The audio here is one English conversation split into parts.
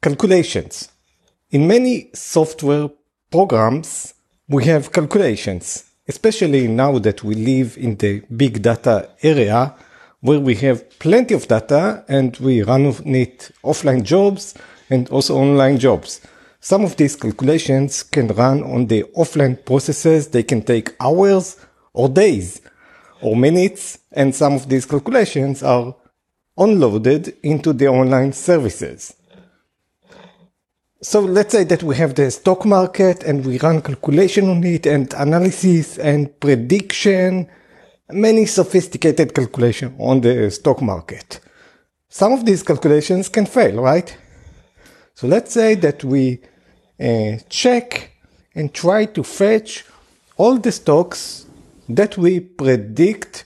calculations. In many software programs, we have calculations, especially now that we live in the big data area where we have plenty of data and we run it offline jobs and also online jobs. Some of these calculations can run on the offline processes. They can take hours or days or minutes. And some of these calculations are unloaded into the online services. So let's say that we have the stock market and we run calculation on it and analysis and prediction, many sophisticated calculation on the stock market. Some of these calculations can fail, right? So let's say that we uh, check and try to fetch all the stocks that we predict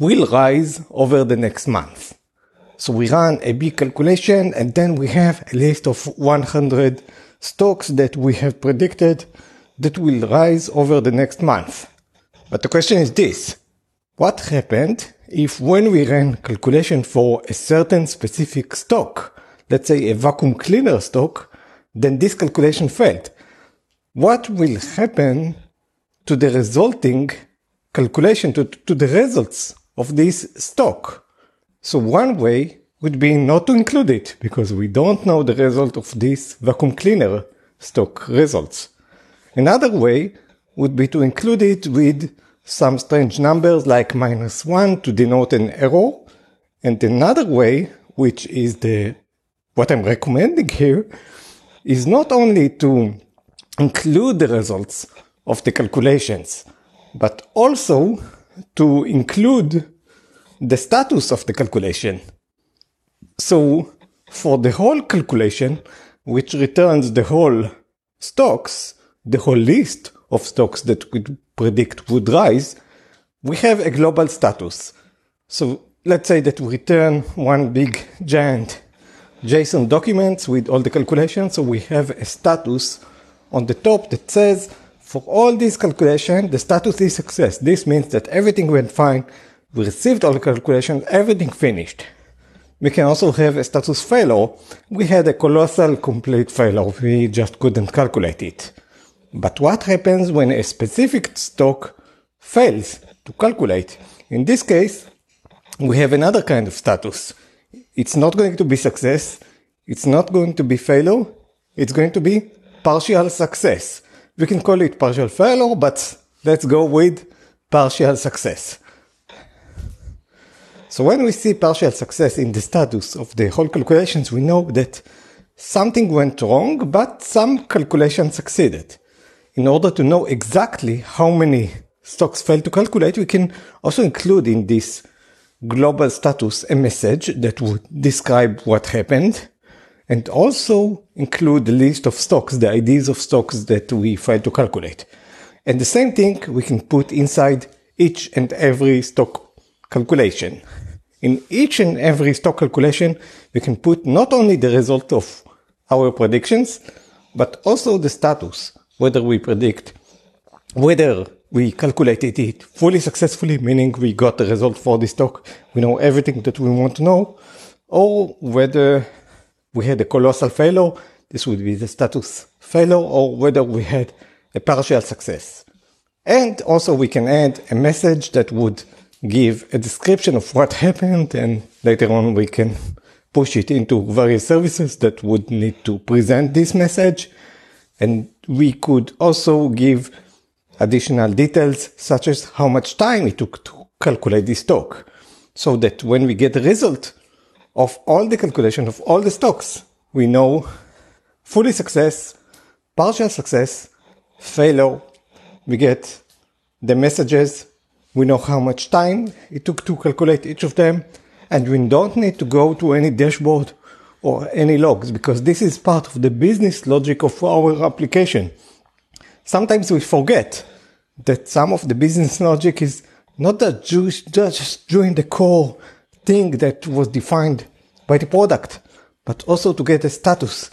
will rise over the next month. So we run a big calculation and then we have a list of 100 stocks that we have predicted that will rise over the next month. But the question is this. What happened if when we ran calculation for a certain specific stock, let's say a vacuum cleaner stock, then this calculation failed? What will happen to the resulting calculation, to, to the results of this stock? So one way would be not to include it because we don't know the result of this vacuum cleaner stock results. Another way would be to include it with some strange numbers like minus one to denote an error. And another way, which is the, what I'm recommending here, is not only to include the results of the calculations, but also to include the status of the calculation. So for the whole calculation, which returns the whole stocks, the whole list of stocks that we predict would rise, we have a global status. So let's say that we return one big giant JSON document with all the calculations. So we have a status on the top that says for all these calculations, the status is success. This means that everything went fine we received all the calculations, everything finished. We can also have a status failure. We had a colossal complete failure. We just couldn't calculate it. But what happens when a specific stock fails to calculate? In this case, we have another kind of status. It's not going to be success. It's not going to be failure. It's going to be partial success. We can call it partial failure, but let's go with partial success. So when we see partial success in the status of the whole calculations, we know that something went wrong, but some calculation succeeded. In order to know exactly how many stocks failed to calculate, we can also include in this global status a message that would describe what happened and also include the list of stocks, the IDs of stocks that we failed to calculate. And the same thing we can put inside each and every stock calculation. In each and every stock calculation, we can put not only the result of our predictions, but also the status, whether we predict, whether we calculated it fully successfully, meaning we got the result for the stock, we know everything that we want to know, or whether we had a colossal failure, this would be the status failure, or whether we had a partial success. And also we can add a message that would give a description of what happened and later on we can push it into various services that would need to present this message. And we could also give additional details such as how much time it took to calculate this stock so that when we get the result of all the calculation of all the stocks, we know fully success, partial success, failure, we get the messages we know how much time it took to calculate each of them, and we don't need to go to any dashboard or any logs because this is part of the business logic of our application. Sometimes we forget that some of the business logic is not that just doing the core thing that was defined by the product, but also to get a status,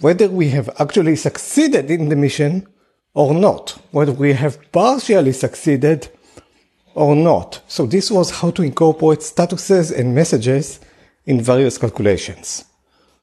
whether we have actually succeeded in the mission or not, whether we have partially succeeded or not. So this was how to incorporate statuses and messages in various calculations.